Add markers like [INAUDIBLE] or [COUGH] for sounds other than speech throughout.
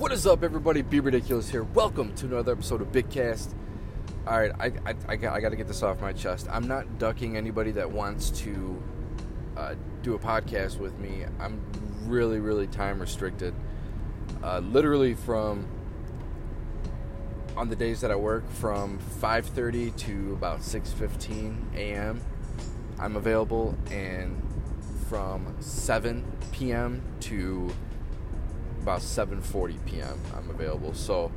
What is up, everybody? Be ridiculous here. Welcome to another episode of Big Cast. All right, I, I, I, got, I got to get this off my chest. I'm not ducking anybody that wants to uh, do a podcast with me. I'm really, really time restricted. Uh, literally from on the days that I work, from 5:30 to about 6:15 a.m. I'm available, and from 7 p.m. to about 7:40 p.m. I'm available. So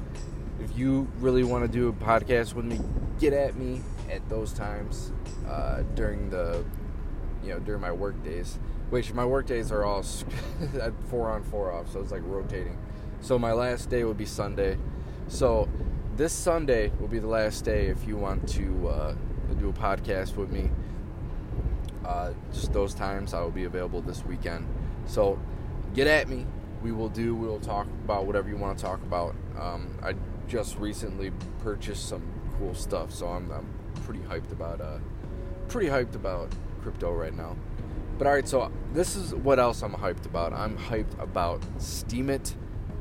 if you really want to do a podcast with me, get at me at those times uh, during the you know during my work days. Which my work days are all [LAUGHS] four on, four off, so it's like rotating. So my last day would be Sunday. So this Sunday will be the last day if you want to uh, do a podcast with me. Uh, just those times I will be available this weekend. So get at me we will do. We will talk about whatever you want to talk about. Um, I just recently purchased some cool stuff, so I'm, I'm pretty hyped about uh, pretty hyped about crypto right now. But all right, so this is what else I'm hyped about. I'm hyped about Steemit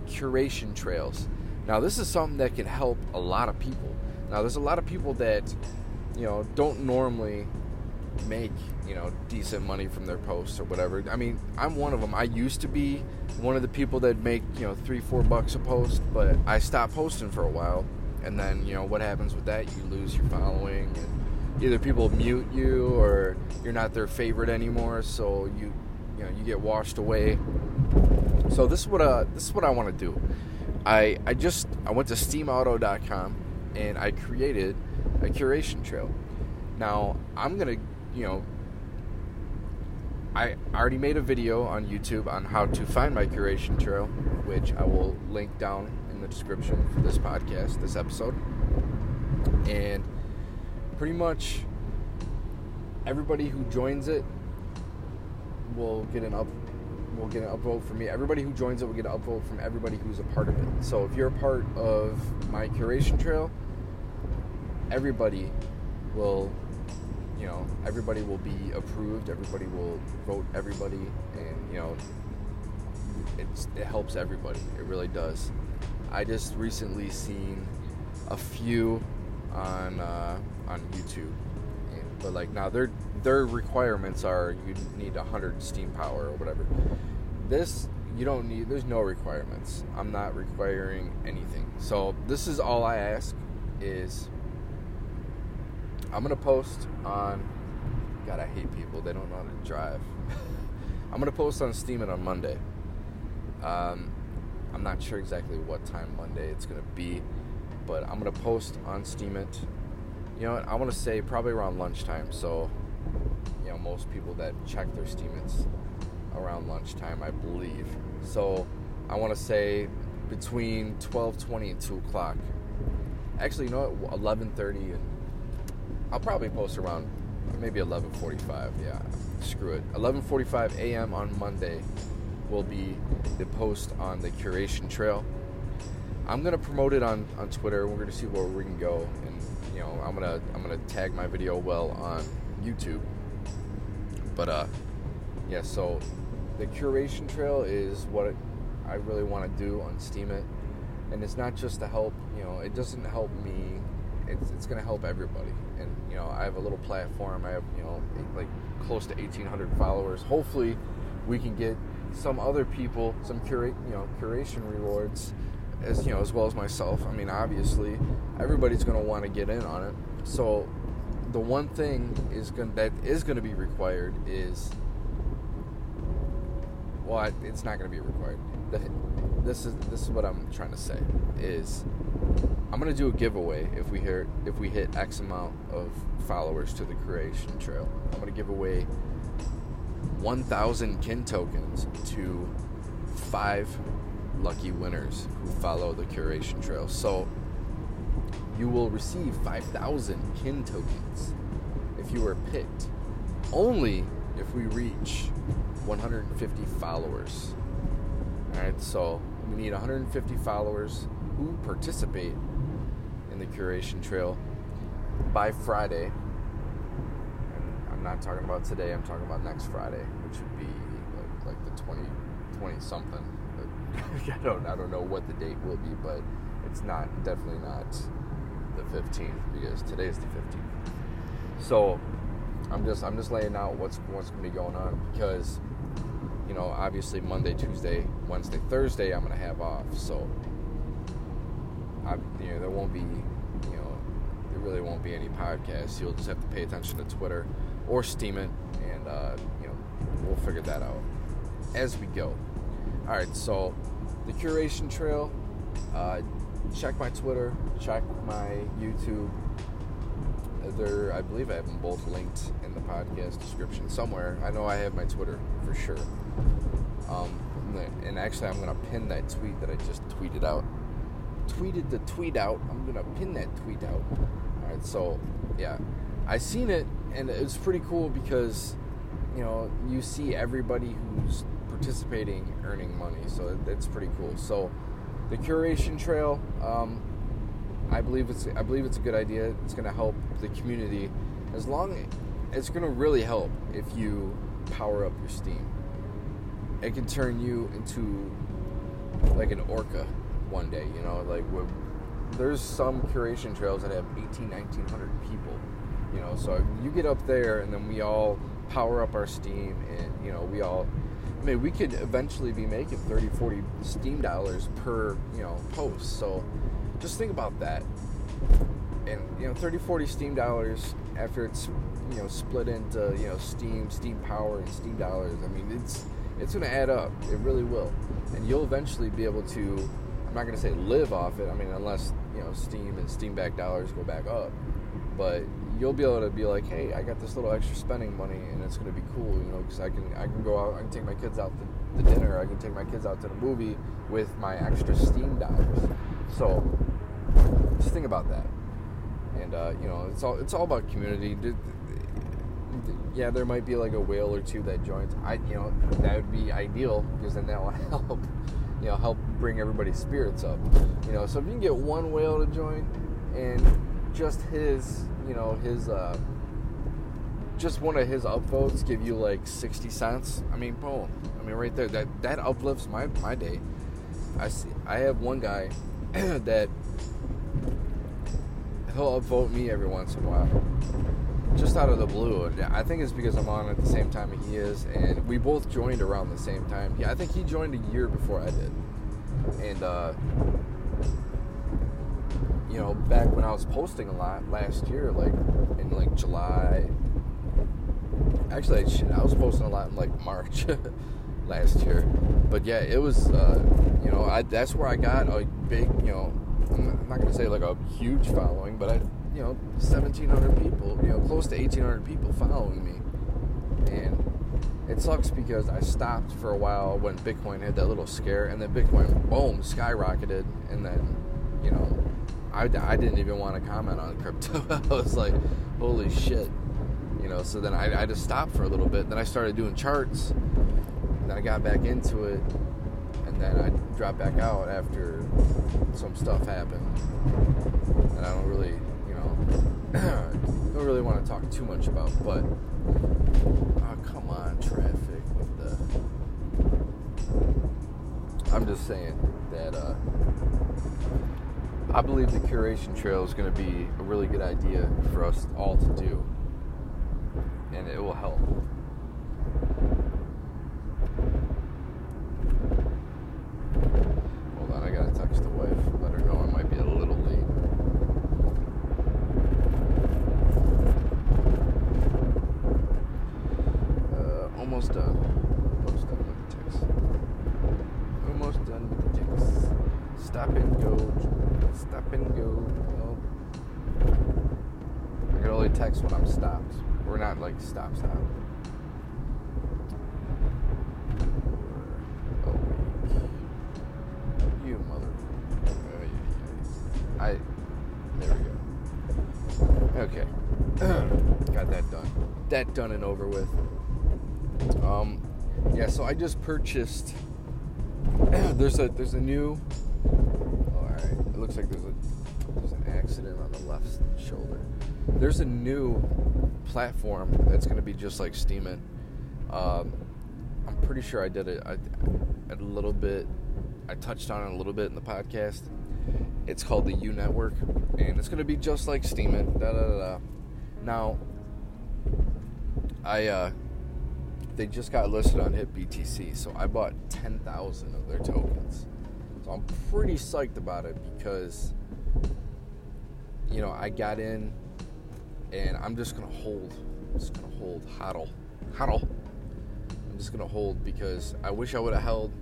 curation trails. Now, this is something that can help a lot of people. Now, there's a lot of people that you know don't normally make you know decent money from their posts or whatever. I mean, I'm one of them. I used to be one of the people that make you know three four bucks a post, but I stopped posting for a while, and then you know what happens with that? You lose your following, and either people mute you or you're not their favorite anymore, so you you know you get washed away. So this is what uh this is what I want to do. I I just I went to steemauto.com and I created a curation trail. Now I'm gonna you know, I already made a video on YouTube on how to find my curation trail, which I will link down in the description for this podcast, this episode. And pretty much everybody who joins it will get an up will get an upvote from me. Everybody who joins it will get an upvote from everybody who's a part of it. So if you're a part of my curation trail, everybody will you know everybody will be approved everybody will vote everybody and you know it's it helps everybody it really does. I just recently seen a few on uh, on youtube but like now their their requirements are you need 100 steem power or whatever. This you don't need there's no requirements. I'm not requiring anything. So this is all i ask is I'm gonna post on. God, I hate people. They don't know how to drive. [LAUGHS] I'm gonna post on Steemit on Monday. Um, I'm not sure exactly what time Monday it's gonna be, but I'm gonna post on Steemit. You know? I want to say probably around lunchtime. So, you know, most people that check their Steemits around lunchtime, I believe. So, I want to say between 12:20 and 2 o'clock. Actually, you know what? 11:30 and I'll probably post around maybe 11:45. Yeah, screw it. 11:45 a.m. on Monday will be the post on the curation trail. I'm gonna promote it on, on Twitter. We're gonna see where we can go, and you know, I'm gonna I'm gonna tag my video well on YouTube. But uh, yeah. So the curation trail is what I really want to do on Steemit, and it's not just to help. You know, it doesn't help me it's, it's going to help everybody. And you know, I have a little platform. I have you know like close to 1,800 followers. Hopefully, we can get some other people some curate you know curation rewards as you know as well as myself. I mean, obviously, everybody's going to want to get in on it. So the one thing is going that is going to be required is well, it's not going to be required. This is this is what I'm trying to say is I'm gonna do a giveaway if we hit if we hit X amount of followers to the curation trail. I'm gonna give away 1,000 kin tokens to five lucky winners who follow the curation trail. So you will receive 5,000 kin tokens if you are picked. Only if we reach 150 followers. All right, so we need 150 followers who participate in the curation trail by Friday. And I'm not talking about today, I'm talking about next Friday, which would be like, like the 20, 20 something, [LAUGHS] I don't I don't know what the date will be, but it's not definitely not the 15th because today is the 15th. So I'm just I'm just laying out what's what's going to be going on because you know obviously Monday, Tuesday, Wednesday, Thursday I'm going to have off. So I you know there won't be you know there really won't be any podcasts. You'll just have to pay attention to Twitter or Steemit, and uh, you know we'll figure that out as we go. All right, so the curation trail. Uh, check my Twitter. Check my YouTube. There, I believe I have them both linked in the podcast description somewhere. I know I have my Twitter for sure. Um, and actually, I'm gonna pin that tweet that I just tweeted out. Tweeted the tweet out. I'm gonna pin that tweet out. All right, so yeah, I seen it, and it's pretty cool because you know you see everybody who's participating earning money, so it's pretty cool. So the curation trail, um, I believe it's I believe it's a good idea. It's going to help the community as long it's going to really help if you power up your Steem. It can turn you into like an orca one day, you know, like there's some curation trails that have 18 1900 people, you know, so you get up there and then we all power up our Steem and you know, we all I mean, we could eventually be making 30, 40 Steem dollars per, you know, post. So just think about that. And, you know, 30, 40 Steem dollars after it's, you know, split into, you know, Steem, Steem Power, and Steem dollars. I mean, it's it's going to add up. It really will. And you'll eventually be able to, I'm not going to say live off it. I mean, unless, you know, Steem and Steem back dollars go back up. But you'll be able to be like, hey, I got this little extra spending money, and it's going to be cool, you know, because I can I can go out, I can take my kids out to, to dinner, I can take my kids out to the movie with my extra Steem dollars. So just think about that, and uh, you know, it's all it's all about community. Yeah, there might be like a whale or two that joins. I, you know, that would be ideal because then that will [LAUGHS] help, you know, help bring everybody's spirits up. You know, so if you can get one whale to join, and just his you know his uh, just one of his upvotes give you like 60 cents i mean boom i mean right there that that uplifts my my day i see i have one guy [CLEARS THROAT] that he'll upvote me every once in a while just out of the blue i think it's because i'm on at the same time he is and we both joined around the same time yeah i think he joined a year before i did and uh you know, back when I was posting a lot last year, like in like July. Actually, shit, I was posting a lot in like March [LAUGHS] last year. But yeah, it was, uh, you know, I, that's where I got a big, you know, I'm not gonna say like a huge following, but I, you know, 1,700 people, you know, close to 1,800 people following me, and it sucks because I stopped for a while when Bitcoin had that little scare, and then Bitcoin, boom, skyrocketed, and then, you know, I, I didn't even want to comment on crypto. [LAUGHS] I was like, holy shit. You know, so then I, I just stopped for a little bit. Then I started doing charts. Then I got back into it. And then I dropped back out after some stuff happened. And I don't really, know, [CLEARS THROAT] don't really want to talk too much about. But, oh, come on, traffic the. I'm just saying that, uh, I believe the curation trail is going to be a really good idea for us all to do, and it will help. Hold on, I gotta text the wife, let her know I might be a little late. Uh, almost done. Almost done with the text. Almost done with the text. Stop and go stop and go. Oh. I can only text when I'm stopped. We're not like stop stop. Oh, you mother. I. There we go. Okay. [CLEARS THROAT] Got that done. That done and over with. Um, yeah. So I just purchased. [CLEARS THROAT] there's a there's a new All right. It looks like there's a there's an accident on the left shoulder. There's a new platform that's going to be just like Steemit. Um, I'm pretty sure I did it a little bit I touched on it a little bit in the podcast. It's called the U Network, and it's going to be just like Steemit. Da, da, da, da. Now, I uh, they just got listed on HitBTC, so I bought ten thousand of their tokens. So I'm pretty psyched about it because you know I got in, and I'm just gonna hold. I'm just gonna hold huddle, huddle. I'm just gonna hold because I wish I would have held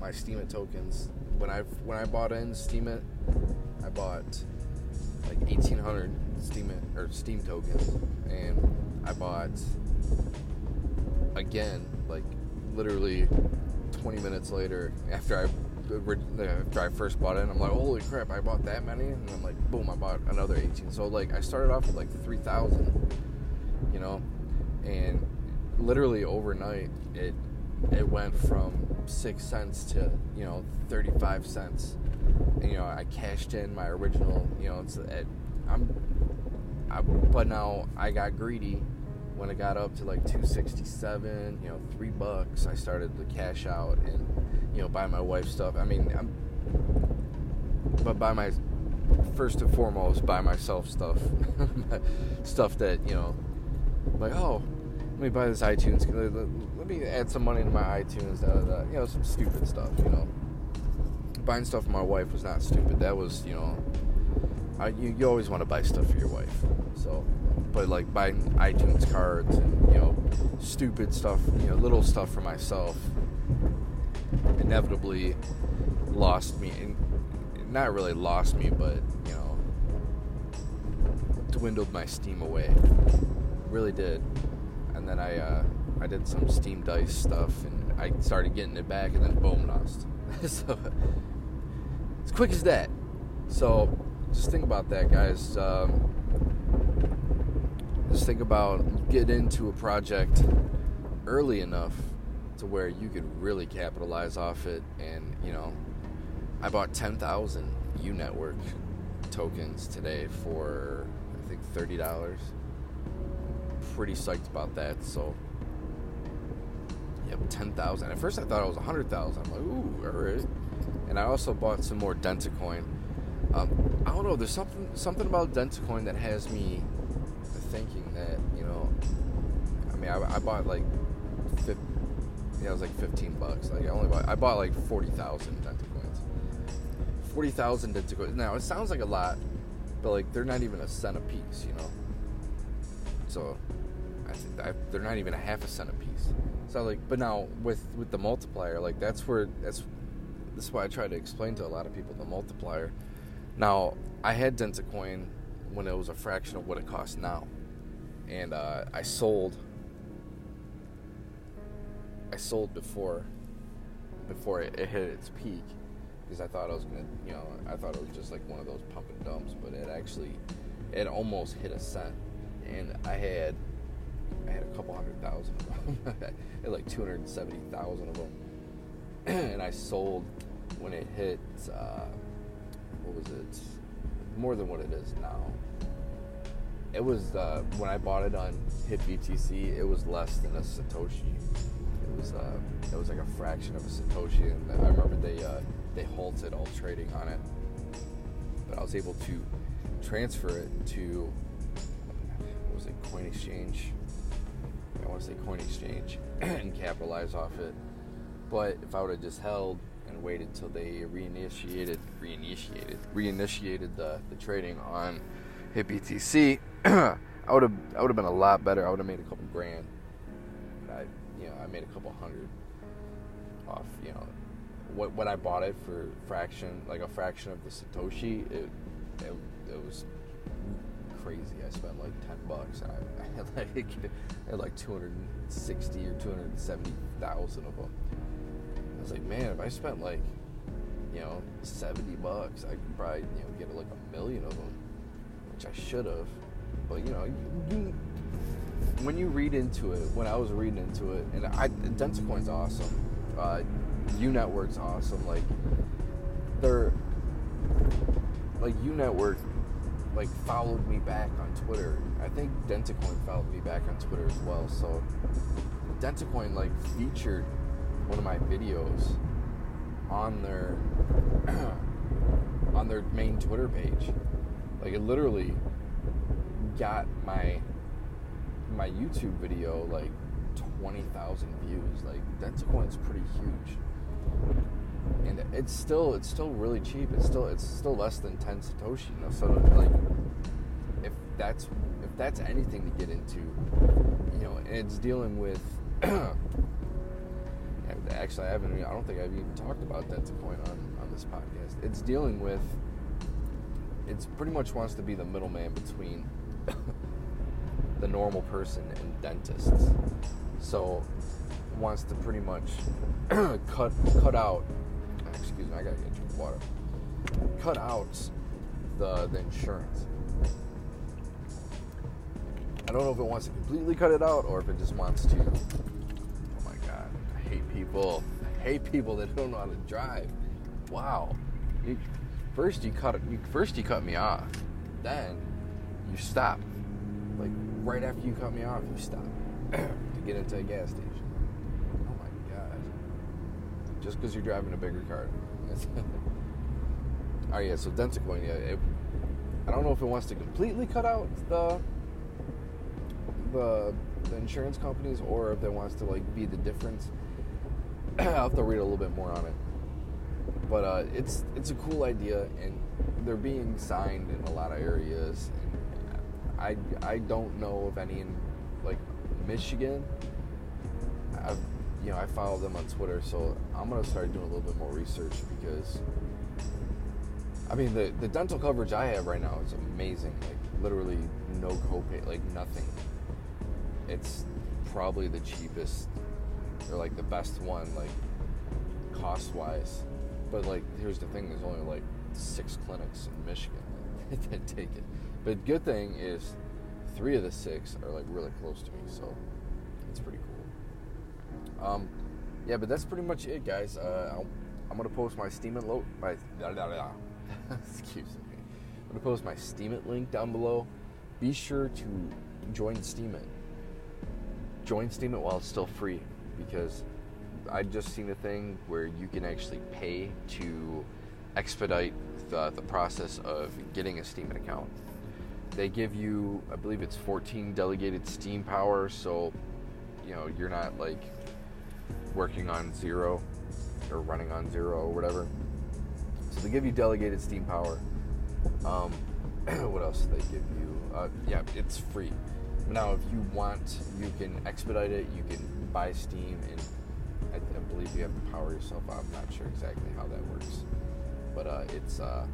my Steemit tokens when I when I bought in Steemit. I bought like 1,800 Steemit or Steem tokens, and I bought again like literally 20 minutes later [LAUGHS] after I after I first bought it, and I'm like, holy crap, I bought that many, and I'm like, boom, I bought another 18. So like I started off with like 3,000, you know, and literally overnight it it went from six cents to you know 35 cents. And, you know i cashed in my original you know it's at, i'm I, but now i got greedy when it got up to like 267 you know three bucks i started to cash out and you know buy my wife stuff i mean i'm but buy my first and foremost buy myself stuff [LAUGHS] stuff that you know like oh let me buy this iTunes. Let me add some money to my iTunes. Da, da, da. You know, some stupid stuff. You know, buying stuff for my wife was not stupid. That was, you know, I, you, you always want to buy stuff for your wife. So, but like buying iTunes cards and you know, stupid stuff. You know, little stuff for myself. Inevitably, lost me. And not really lost me, but you know, dwindled my steem away. Really did and then I uh, I did some Steem Dice stuff, and I started getting it back, and then boom, lost. [LAUGHS] so as quick as that. So just think about that, guys. Um, just think about get into a project early enough to where you could really capitalize off it, and you know, I bought ten thousand U Network tokens today for I think thirty dollars pretty psyched about that. So, yep, 10,000. At first I thought it was 100,000. I'm like, ooh, all right. And I also bought some more Dentacoin. Um, I don't know, there's something something about Dentacoin that has me thinking that, you know, I mean, I, I bought like, 50, yeah, it was like 15 bucks. Like, I only bought, I bought like 40,000 Dentacoins. 40,000 Dentacoins. Now, it sounds like a lot, but like, they're not even a cent a piece, you know? So, I, they're not even a half a cent a piece. So like, but now with with the multiplier, like that's where that's this is why I try to explain to a lot of people the multiplier. Now I had Dentacoin when it was a fraction of what it costs now, and uh, I sold. I sold before before it, it hit its peak because I thought I was gonna, you know, I thought it was just like one of those pump and dumps, but it actually, it almost hit a cent, and I had I had a couple hundred thousand of them. [LAUGHS] I had like 270,000 of them. [CLEARS THROAT] and I sold when it hit, uh, what was it? More than what it is now. It was, uh, when I bought it on HitBTC, it was less than a Satoshi. It was, uh, it was like a fraction of a Satoshi. And I remember they, uh, they halted all trading on it. But I was able to transfer it to, what was it, Coin Exchange I want to say coin exchange [CLEARS THROAT] and capitalize off it. But if I would have just held and waited till they reinitiated, reinitiated, reinitiated the, the trading on HitBTC, I would have I would have been a lot better. I would have made a couple grand. I you know I made a couple hundred off you know what what I bought it for fraction like a fraction of the satoshi. It it, it was crazy. I spent like ten bucks, and I, [LAUGHS] I had like I had like two hundred and sixty or two hundred and seventy thousand of them. I was like, man, if I spent like you know seventy bucks, I could probably you know get like a million of them, which I should have. But you know, you, you, when you read into it, when I was reading into it, and I Dentacoin's awesome. Uh, U Network's awesome. Like they're like U Network like followed me back on Twitter. I think Dentacoin followed me back on Twitter as well. So Dentacoin like featured one of my videos on their [CLEARS THROAT] on their main Twitter page. Like it literally got my my YouTube video like twenty thousand views. Like that's coin's pretty huge, and it's still it's still really cheap. It's still it's still less than ten satoshi. You know, so like if that's if that's anything to get into, you know, and it's dealing with. [CLEARS THROAT] actually, I haven't. I don't think I've even talked about that to point on on this podcast. It's dealing with. It's pretty much wants to be the middleman between [COUGHS] the normal person and dentists. So wants to pretty much [COUGHS] cut cut out. Excuse me, I gotta get a drink of water. Cut out the the insurance. I don't know if it wants to completely cut it out or if it just wants to. Oh my god, I hate people. I hate people that don't know how to drive. Wow. You, first you cut you first you cut me off, then you stop. Like right after you cut me off, you stop [CLEARS THROAT] to get into a gas station. Oh my god! Just because you're driving a bigger car. [LAUGHS] oh yeah, so Dentacoin, yeah. It, I don't know if it wants to completely cut out the the, the insurance companies or if it wants to like be the difference. [CLEARS THROAT] I'll have to read a little bit more on it. But uh, it's it's a cool idea, and they're being signed in a lot of areas. I I don't know of any in like Michigan. I've you know I follow them on Twitter, so I'm gonna start doing a little bit more research because I mean the the dental coverage I have right now is amazing. Like literally no copay, like nothing. It's probably the cheapest or like the best one, like cost wise. But like here's the thing: there's only like six clinics in Michigan [LAUGHS] that take it. But good thing is, three of the six are like really close to me, so it's pretty cool. Um, yeah, but that's pretty much it, guys. Uh, I'm gonna post my Steemit load. My [LAUGHS] excuse me. I'm gonna post my Steemit link down below. Be sure to join Steemit. Join Steemit while it's still free, because I just seen a thing where you can actually pay to expedite the, the process of getting a Steemit account. They give you, I believe it's 14 delegated Steem power, so you know you're not like working on zero or running on zero or whatever. So they give you delegated Steem power. Um, [CLEARS THROAT] what else do they give you? Uh, yeah, it's free. Now, if you want, you can expedite it. You can buy Steem, and I, I believe you have to power yourself. up. I'm not sure exactly how that works, but uh, it's uh,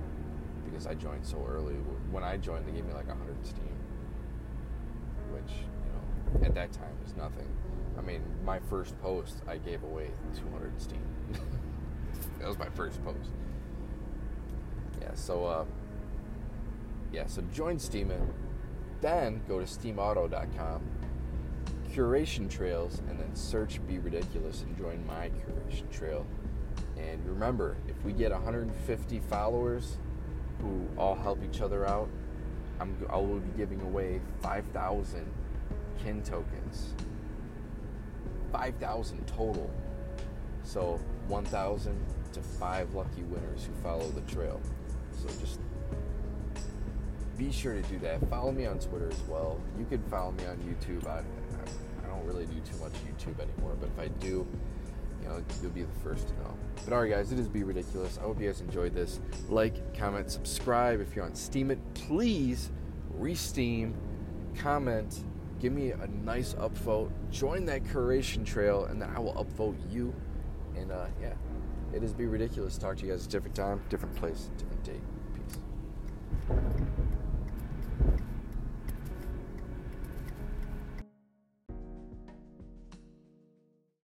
because I joined so early. When I joined, they gave me like 100 Steem, which, you know, at that time is nothing. I mean, my first post, I gave away 200 Steem. [LAUGHS] that was my first post. Yeah, so, uh, yeah, so join Steemit. Then go to steemauto.com, curation trails, and then search Be Ridiculous and join my curation trail. And remember, if we get 150 followers, who all help each other out. I'm, I will be giving away 5,000 kin tokens. 5,000 total. So 1,000 to 5 lucky winners who follow the trail. So just be sure to do that. Follow me on Twitter as well. You can follow me on YouTube. I, I, I don't really do too much YouTube anymore, but if I do, you know, you'll be the first to know. But alright, guys, it is Be Ridiculous. I hope you guys enjoyed this. Like, comment, subscribe. If you're on Steemit, please re-steem, comment, give me a nice upvote, join that curation trail, and then I will upvote you. And uh, yeah, it is Be Ridiculous. Talk to you guys a different time, different place, different date.